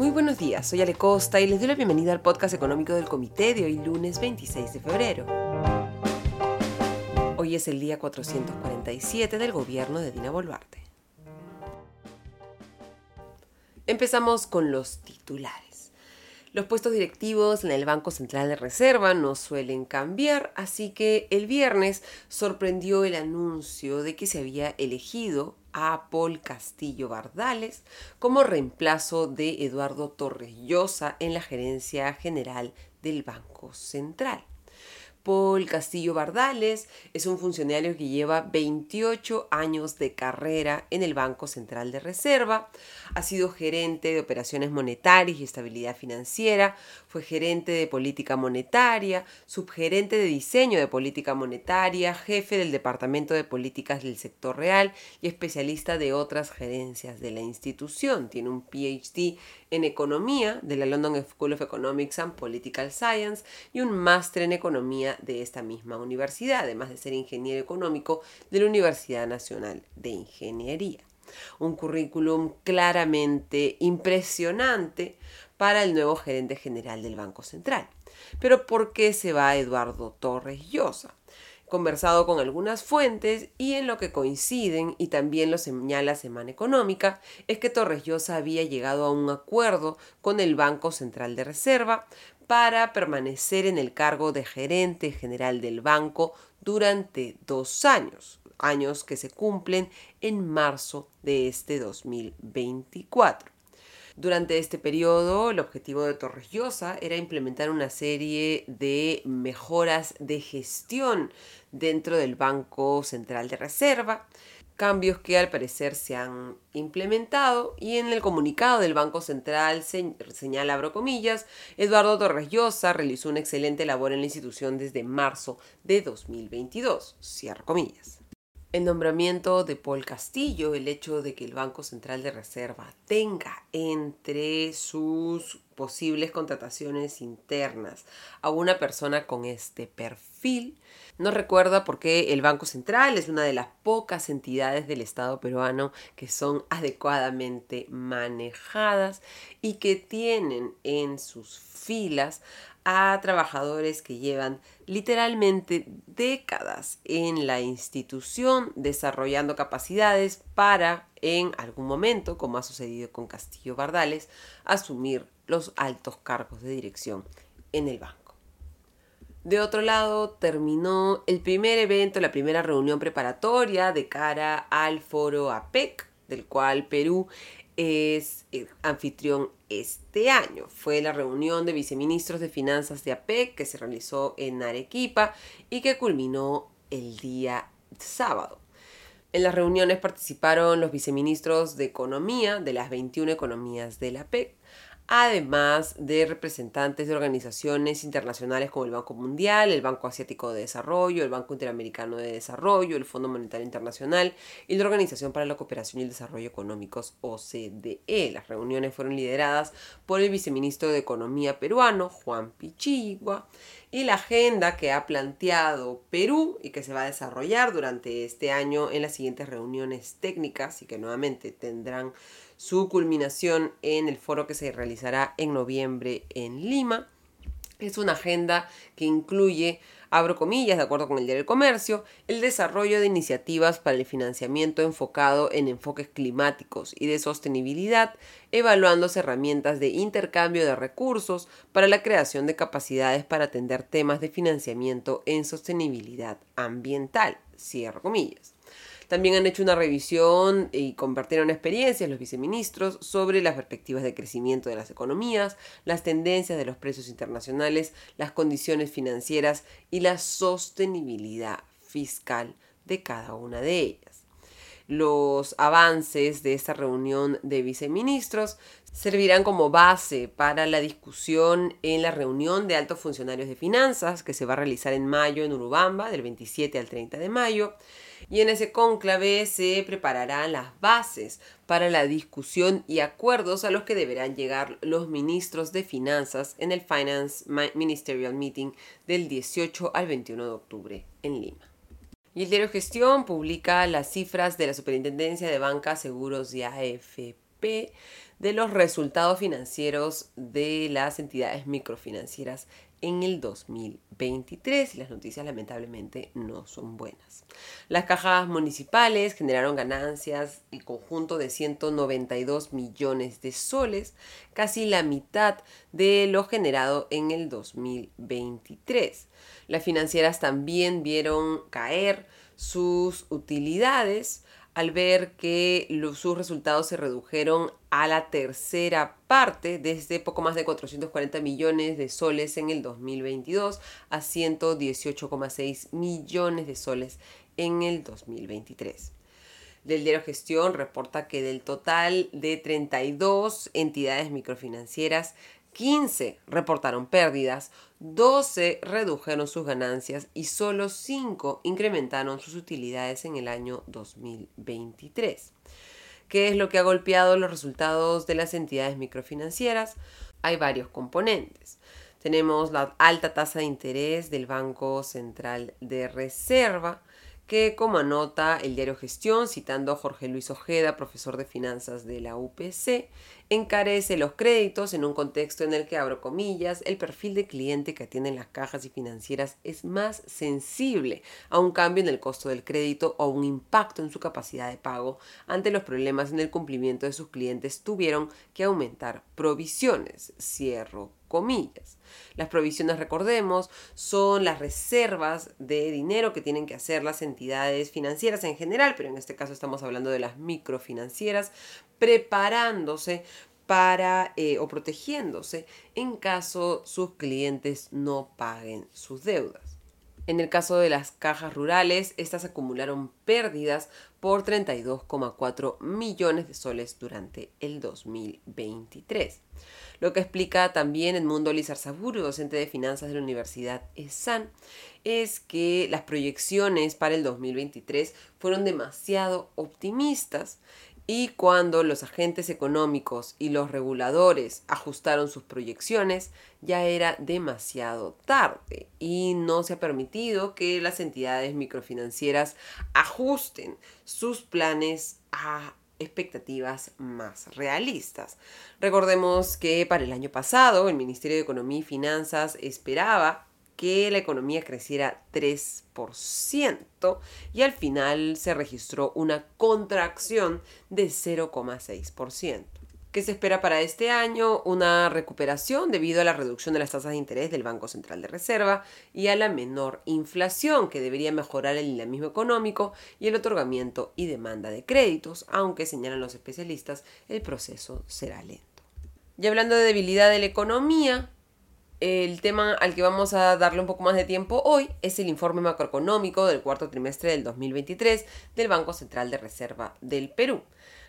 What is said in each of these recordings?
Muy buenos días, soy Ale Costa y les doy la bienvenida al podcast económico del Comité de hoy lunes 26 de febrero. Hoy es el día 447 del gobierno de Dina Boluarte. Empezamos con los titulares. Los puestos directivos en el Banco Central de Reserva no suelen cambiar, así que el viernes sorprendió el anuncio de que se había elegido a Paul Castillo Bardales como reemplazo de Eduardo Torres Llosa en la gerencia general del Banco Central. Paul Castillo Bardales es un funcionario que lleva 28 años de carrera en el Banco Central de Reserva. Ha sido gerente de operaciones monetarias y estabilidad financiera, fue gerente de política monetaria, subgerente de diseño de política monetaria, jefe del Departamento de Políticas del Sector Real y especialista de otras gerencias de la institución. Tiene un PhD en economía de la London School of Economics and Political Science y un máster en economía de esta misma universidad, además de ser ingeniero económico de la Universidad Nacional de Ingeniería. Un currículum claramente impresionante para el nuevo gerente general del Banco Central. Pero ¿por qué se va Eduardo Torres Llosa? Conversado con algunas fuentes y en lo que coinciden y también lo señala Semana Económica es que Torres Llosa había llegado a un acuerdo con el Banco Central de Reserva para permanecer en el cargo de gerente general del banco durante dos años, años que se cumplen en marzo de este 2024. Durante este periodo, el objetivo de Torres era implementar una serie de mejoras de gestión dentro del Banco Central de Reserva, cambios que al parecer se han implementado y en el comunicado del Banco Central señala, abro comillas, Eduardo Torres realizó una excelente labor en la institución desde marzo de 2022, cierro comillas. El nombramiento de Paul Castillo, el hecho de que el Banco Central de Reserva tenga entre sus posibles contrataciones internas a una persona con este perfil, nos recuerda por qué el Banco Central es una de las pocas entidades del Estado peruano que son adecuadamente manejadas y que tienen en sus filas a trabajadores que llevan literalmente décadas en la institución desarrollando capacidades para en algún momento, como ha sucedido con Castillo Bardales, asumir los altos cargos de dirección en el banco. De otro lado, terminó el primer evento, la primera reunión preparatoria de cara al foro APEC, del cual Perú es eh, anfitrión este año. Fue la reunión de viceministros de finanzas de APEC que se realizó en Arequipa y que culminó el día sábado. En las reuniones participaron los viceministros de Economía de las 21 economías de la APEC, además de representantes de organizaciones internacionales como el Banco Mundial, el Banco Asiático de Desarrollo, el Banco Interamericano de Desarrollo, el Fondo Monetario Internacional y la Organización para la Cooperación y el Desarrollo Económicos OCDE. Las reuniones fueron lideradas por el viceministro de Economía peruano, Juan Pichigua, y la agenda que ha planteado Perú y que se va a desarrollar durante este año en las siguientes reuniones técnicas y que nuevamente tendrán su culminación en el foro que se realizará en noviembre en Lima. Es una agenda que incluye, abro comillas, de acuerdo con el Diario del Comercio, el desarrollo de iniciativas para el financiamiento enfocado en enfoques climáticos y de sostenibilidad, evaluando herramientas de intercambio de recursos para la creación de capacidades para atender temas de financiamiento en sostenibilidad ambiental. Cierro comillas. También han hecho una revisión y compartieron experiencias los viceministros sobre las perspectivas de crecimiento de las economías, las tendencias de los precios internacionales, las condiciones financieras y la sostenibilidad fiscal de cada una de ellas. Los avances de esta reunión de viceministros servirán como base para la discusión en la reunión de altos funcionarios de finanzas que se va a realizar en mayo en Urubamba, del 27 al 30 de mayo y en ese cónclave se prepararán las bases para la discusión y acuerdos a los que deberán llegar los ministros de finanzas en el Finance Ministerial Meeting del 18 al 21 de octubre en Lima. Y el diario Gestión publica las cifras de la Superintendencia de Banca, Seguros y AFP de los resultados financieros de las entidades microfinancieras en el 2023 y las noticias lamentablemente no son buenas. Las cajas municipales generaron ganancias en conjunto de 192 millones de soles, casi la mitad de lo generado en el 2023. Las financieras también vieron caer sus utilidades al ver que sus resultados se redujeron a la tercera parte, desde poco más de 440 millones de soles en el 2022 a 118,6 millones de soles en el 2023. Del diario Gestión reporta que del total de 32 entidades microfinancieras, 15 reportaron pérdidas, 12 redujeron sus ganancias y solo 5 incrementaron sus utilidades en el año 2023. ¿Qué es lo que ha golpeado los resultados de las entidades microfinancieras? Hay varios componentes. Tenemos la alta tasa de interés del Banco Central de Reserva, que como anota el diario Gestión, citando a Jorge Luis Ojeda, profesor de finanzas de la UPC, encarece los créditos en un contexto en el que, abro comillas, el perfil de cliente que atienden las cajas y financieras es más sensible a un cambio en el costo del crédito o un impacto en su capacidad de pago ante los problemas en el cumplimiento de sus clientes tuvieron que aumentar provisiones. Cierro comillas. Las provisiones, recordemos, son las reservas de dinero que tienen que hacer las entidades financieras en general, pero en este caso estamos hablando de las microfinancieras, preparándose para eh, o protegiéndose en caso sus clientes no paguen sus deudas. En el caso de las cajas rurales, estas acumularon pérdidas por 32,4 millones de soles durante el 2023. Lo que explica también Edmundo Lizarzaburu, docente de finanzas de la Universidad ESAN, es que las proyecciones para el 2023 fueron demasiado optimistas y cuando los agentes económicos y los reguladores ajustaron sus proyecciones, ya era demasiado tarde y no se ha permitido que las entidades microfinancieras ajusten sus planes a expectativas más realistas. Recordemos que para el año pasado el Ministerio de Economía y Finanzas esperaba que la economía creciera 3% y al final se registró una contracción de 0,6%. ¿Qué se espera para este año? Una recuperación debido a la reducción de las tasas de interés del Banco Central de Reserva y a la menor inflación que debería mejorar el dinamismo económico y el otorgamiento y demanda de créditos, aunque señalan los especialistas, el proceso será lento. Y hablando de debilidad de la economía, el tema al que vamos a darle un poco más de tiempo hoy es el informe macroeconómico del cuarto trimestre del 2023 del Banco Central de Reserva del Perú.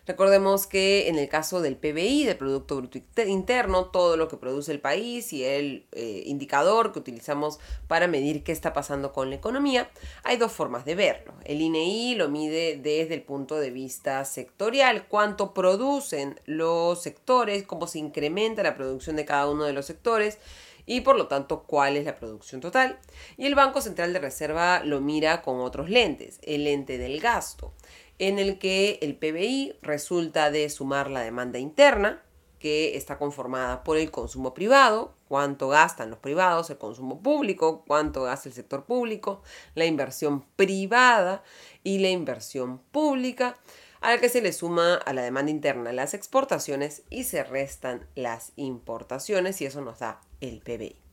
Recordemos que en el caso del PBI, del Producto Bruto Interno, todo lo que produce el país y el eh, indicador que utilizamos para medir qué está pasando con la economía, hay dos formas de verlo. El INEI lo mide desde el punto de vista sectorial, cuánto producen los sectores, cómo se incrementa la producción de cada uno de los sectores y por lo tanto cuál es la producción total. Y el Banco Central de Reserva lo mira con otros lentes, el lente del gasto, en el que el PBI resulta de sumar la demanda interna, que está conformada por el consumo privado, cuánto gastan los privados, el consumo público, cuánto gasta el sector público, la inversión privada y la inversión pública, a la que se le suma a la demanda interna las exportaciones y se restan las importaciones y eso nos da el PBI.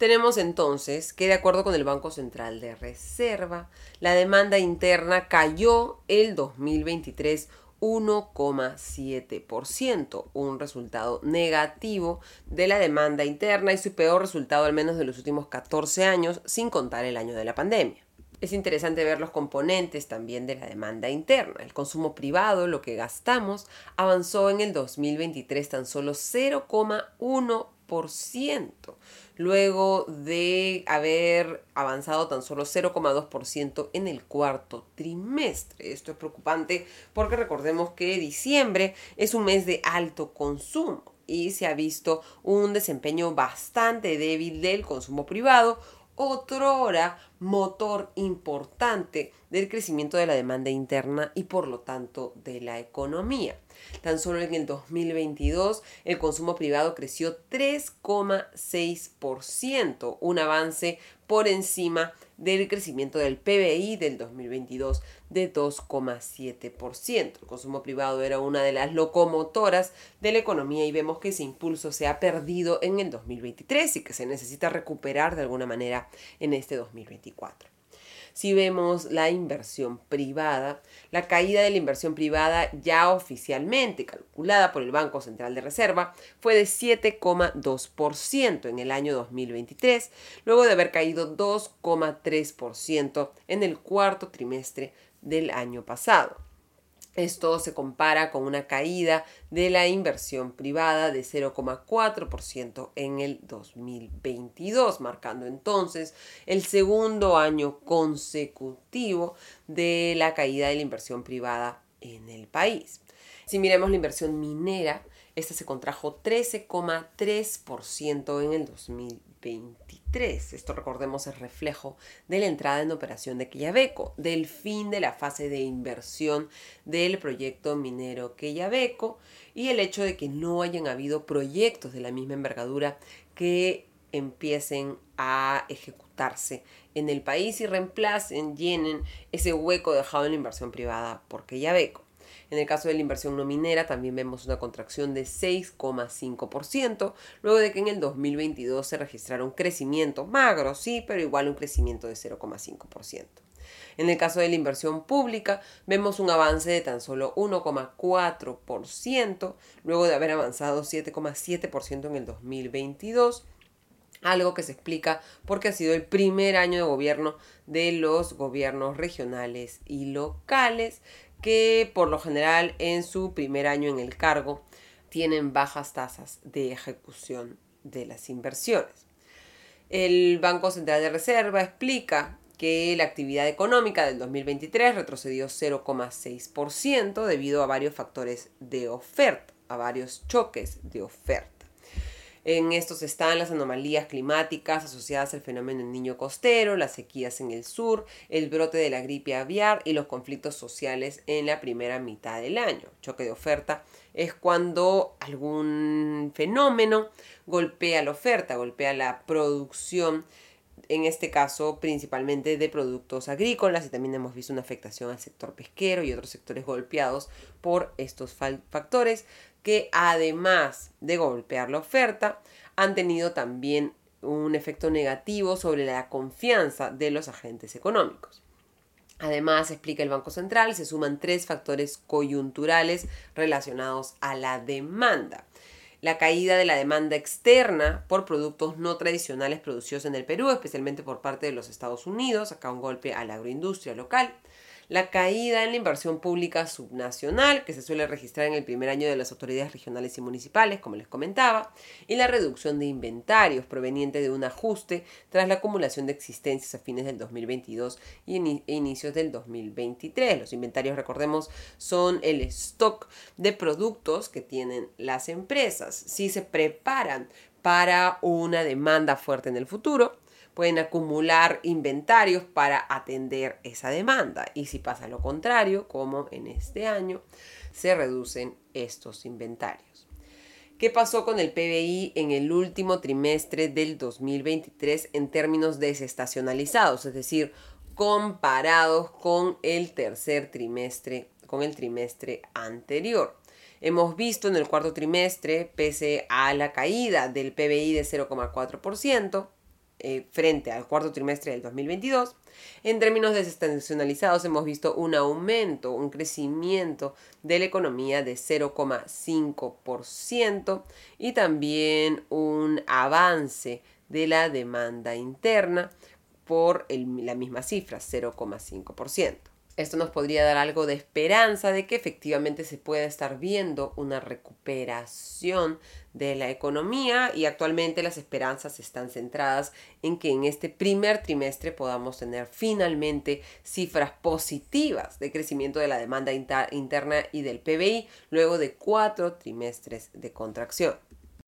Tenemos entonces que de acuerdo con el Banco Central de Reserva, la demanda interna cayó el 2023 1,7%, un resultado negativo de la demanda interna y su peor resultado al menos de los últimos 14 años, sin contar el año de la pandemia. Es interesante ver los componentes también de la demanda interna. El consumo privado, lo que gastamos, avanzó en el 2023 tan solo 0,1% luego de haber avanzado tan solo 0,2% en el cuarto trimestre. Esto es preocupante porque recordemos que diciembre es un mes de alto consumo y se ha visto un desempeño bastante débil del consumo privado otrora motor importante del crecimiento de la demanda interna y por lo tanto de la economía. Tan solo en el 2022 el consumo privado creció 3,6%, un avance por encima del crecimiento del PBI del 2022 de 2,7%. El consumo privado era una de las locomotoras de la economía y vemos que ese impulso se ha perdido en el 2023 y que se necesita recuperar de alguna manera en este 2024. Si vemos la inversión privada, la caída de la inversión privada ya oficialmente calculada por el Banco Central de Reserva fue de 7,2% en el año 2023, luego de haber caído 2,3% en el cuarto trimestre del año pasado. Esto se compara con una caída de la inversión privada de 0,4% en el 2022, marcando entonces el segundo año consecutivo de la caída de la inversión privada en el país. Si miremos la inversión minera, esta se contrajo 13,3% en el 2023. Esto recordemos es reflejo de la entrada en operación de Quellaveco, del fin de la fase de inversión del proyecto minero Quellaveco y el hecho de que no hayan habido proyectos de la misma envergadura que empiecen a ejecutarse en el país y reemplacen, llenen ese hueco dejado en la inversión privada por Quellaveco. En el caso de la inversión no minera también vemos una contracción de 6,5%, luego de que en el 2022 se registrara un crecimiento magro, sí, pero igual un crecimiento de 0,5%. En el caso de la inversión pública, vemos un avance de tan solo 1,4%, luego de haber avanzado 7,7% en el 2022 algo que se explica porque ha sido el primer año de gobierno de los gobiernos regionales y locales que por lo general en su primer año en el cargo tienen bajas tasas de ejecución de las inversiones. El Banco Central de Reserva explica que la actividad económica del 2023 retrocedió 0,6% debido a varios factores de oferta, a varios choques de oferta. En estos están las anomalías climáticas asociadas al fenómeno del niño costero, las sequías en el sur, el brote de la gripe aviar y los conflictos sociales en la primera mitad del año. Choque de oferta es cuando algún fenómeno golpea la oferta, golpea la producción en este caso principalmente de productos agrícolas y también hemos visto una afectación al sector pesquero y otros sectores golpeados por estos factores que además de golpear la oferta, han tenido también un efecto negativo sobre la confianza de los agentes económicos. Además, explica el Banco Central, se suman tres factores coyunturales relacionados a la demanda. La caída de la demanda externa por productos no tradicionales producidos en el Perú, especialmente por parte de los Estados Unidos, acá un golpe a la agroindustria local la caída en la inversión pública subnacional, que se suele registrar en el primer año de las autoridades regionales y municipales, como les comentaba, y la reducción de inventarios proveniente de un ajuste tras la acumulación de existencias a fines del 2022 y e inicios del 2023. Los inventarios, recordemos, son el stock de productos que tienen las empresas. Si se preparan para una demanda fuerte en el futuro, pueden acumular inventarios para atender esa demanda. Y si pasa lo contrario, como en este año, se reducen estos inventarios. ¿Qué pasó con el PBI en el último trimestre del 2023 en términos desestacionalizados? Es decir, comparados con el tercer trimestre, con el trimestre anterior. Hemos visto en el cuarto trimestre, pese a la caída del PBI de 0,4%, eh, frente al cuarto trimestre del 2022. En términos desestacionalizados hemos visto un aumento, un crecimiento de la economía de 0,5% y también un avance de la demanda interna por la misma cifra, 0,5%. Esto nos podría dar algo de esperanza de que efectivamente se pueda estar viendo una recuperación de la economía y actualmente las esperanzas están centradas en que en este primer trimestre podamos tener finalmente cifras positivas de crecimiento de la demanda interna y del PBI luego de cuatro trimestres de contracción.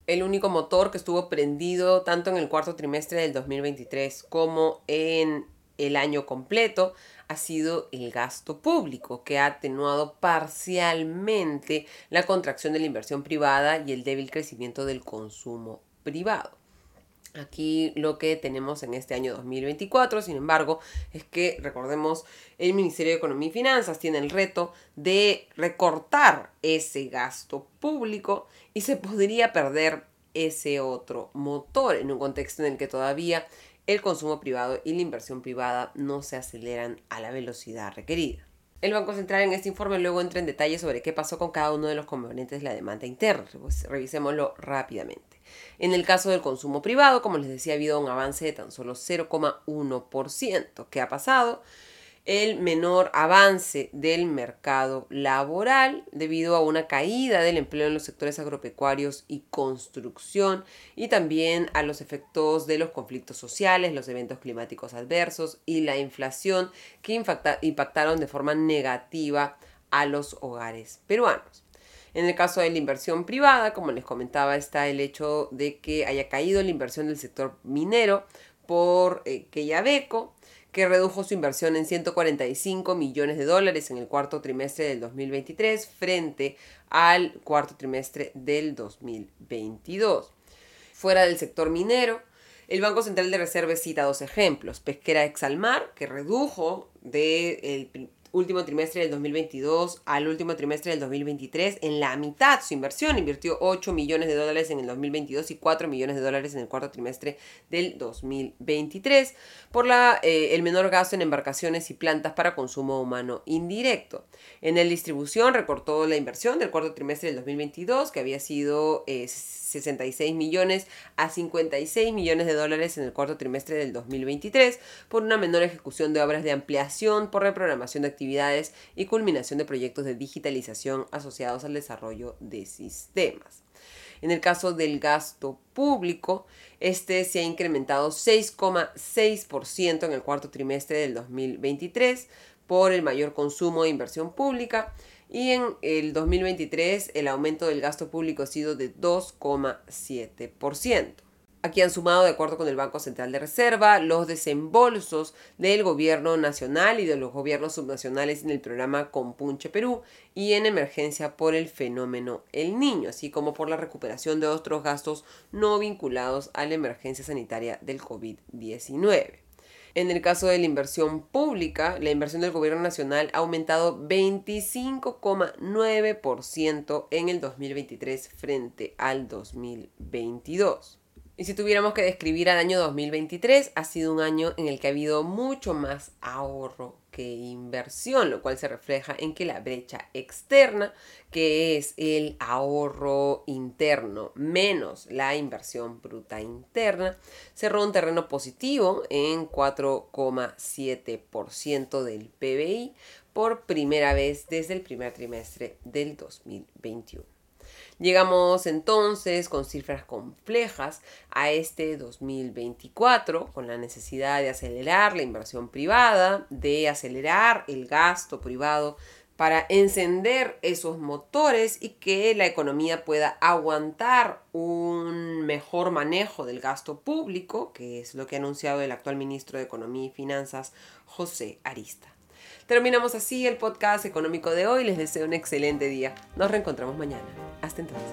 El único motor que estuvo prendido tanto en el cuarto trimestre del 2023 como en el año completo ha sido el gasto público, que ha atenuado parcialmente la contracción de la inversión privada y el débil crecimiento del consumo privado. Aquí lo que tenemos en este año 2024, sin embargo, es que recordemos, el Ministerio de Economía y Finanzas tiene el reto de recortar ese gasto público y se podría perder ese otro motor en un contexto en el que todavía el consumo privado y la inversión privada no se aceleran a la velocidad requerida. El Banco Central en este informe luego entra en detalle sobre qué pasó con cada uno de los componentes de la demanda interna. Pues revisémoslo rápidamente. En el caso del consumo privado, como les decía, ha habido un avance de tan solo 0,1%. ¿Qué ha pasado? El menor avance del mercado laboral debido a una caída del empleo en los sectores agropecuarios y construcción y también a los efectos de los conflictos sociales, los eventos climáticos adversos y la inflación que impactaron de forma negativa a los hogares peruanos. En el caso de la inversión privada, como les comentaba, está el hecho de que haya caído la inversión del sector minero por eh, Quellaveco, que redujo su inversión en 145 millones de dólares en el cuarto trimestre del 2023 frente al cuarto trimestre del 2022. Fuera del sector minero, el Banco Central de Reserva cita dos ejemplos. Pesquera Exalmar, que redujo del último trimestre del 2022 al último trimestre del 2023 en la mitad su inversión. Invirtió 8 millones de dólares en el 2022 y 4 millones de dólares en el cuarto trimestre del 2023 por la, eh, el menor gasto en embarcaciones y plantas para consumo humano indirecto. En el distribución recortó la inversión del cuarto trimestre del 2022 que había sido... Eh, 66 millones a 56 millones de dólares en el cuarto trimestre del 2023 por una menor ejecución de obras de ampliación, por reprogramación de actividades y culminación de proyectos de digitalización asociados al desarrollo de sistemas. En el caso del gasto público, este se ha incrementado 6,6% en el cuarto trimestre del 2023 por el mayor consumo de inversión pública y en el 2023 el aumento del gasto público ha sido de 2,7%. Aquí han sumado, de acuerdo con el Banco Central de Reserva, los desembolsos del gobierno nacional y de los gobiernos subnacionales en el programa Compunche Perú y en emergencia por el fenómeno El Niño, así como por la recuperación de otros gastos no vinculados a la emergencia sanitaria del COVID-19. En el caso de la inversión pública, la inversión del gobierno nacional ha aumentado 25,9% en el 2023 frente al 2022. Y si tuviéramos que describir al año 2023, ha sido un año en el que ha habido mucho más ahorro que inversión, lo cual se refleja en que la brecha externa, que es el ahorro interno menos la inversión bruta interna, cerró un terreno positivo en 4,7% del PBI por primera vez desde el primer trimestre del 2021. Llegamos entonces con cifras complejas a este 2024 con la necesidad de acelerar la inversión privada, de acelerar el gasto privado para encender esos motores y que la economía pueda aguantar un mejor manejo del gasto público, que es lo que ha anunciado el actual ministro de Economía y Finanzas, José Arista. Terminamos así el podcast económico de hoy. Les deseo un excelente día. Nos reencontramos mañana. Hasta entonces.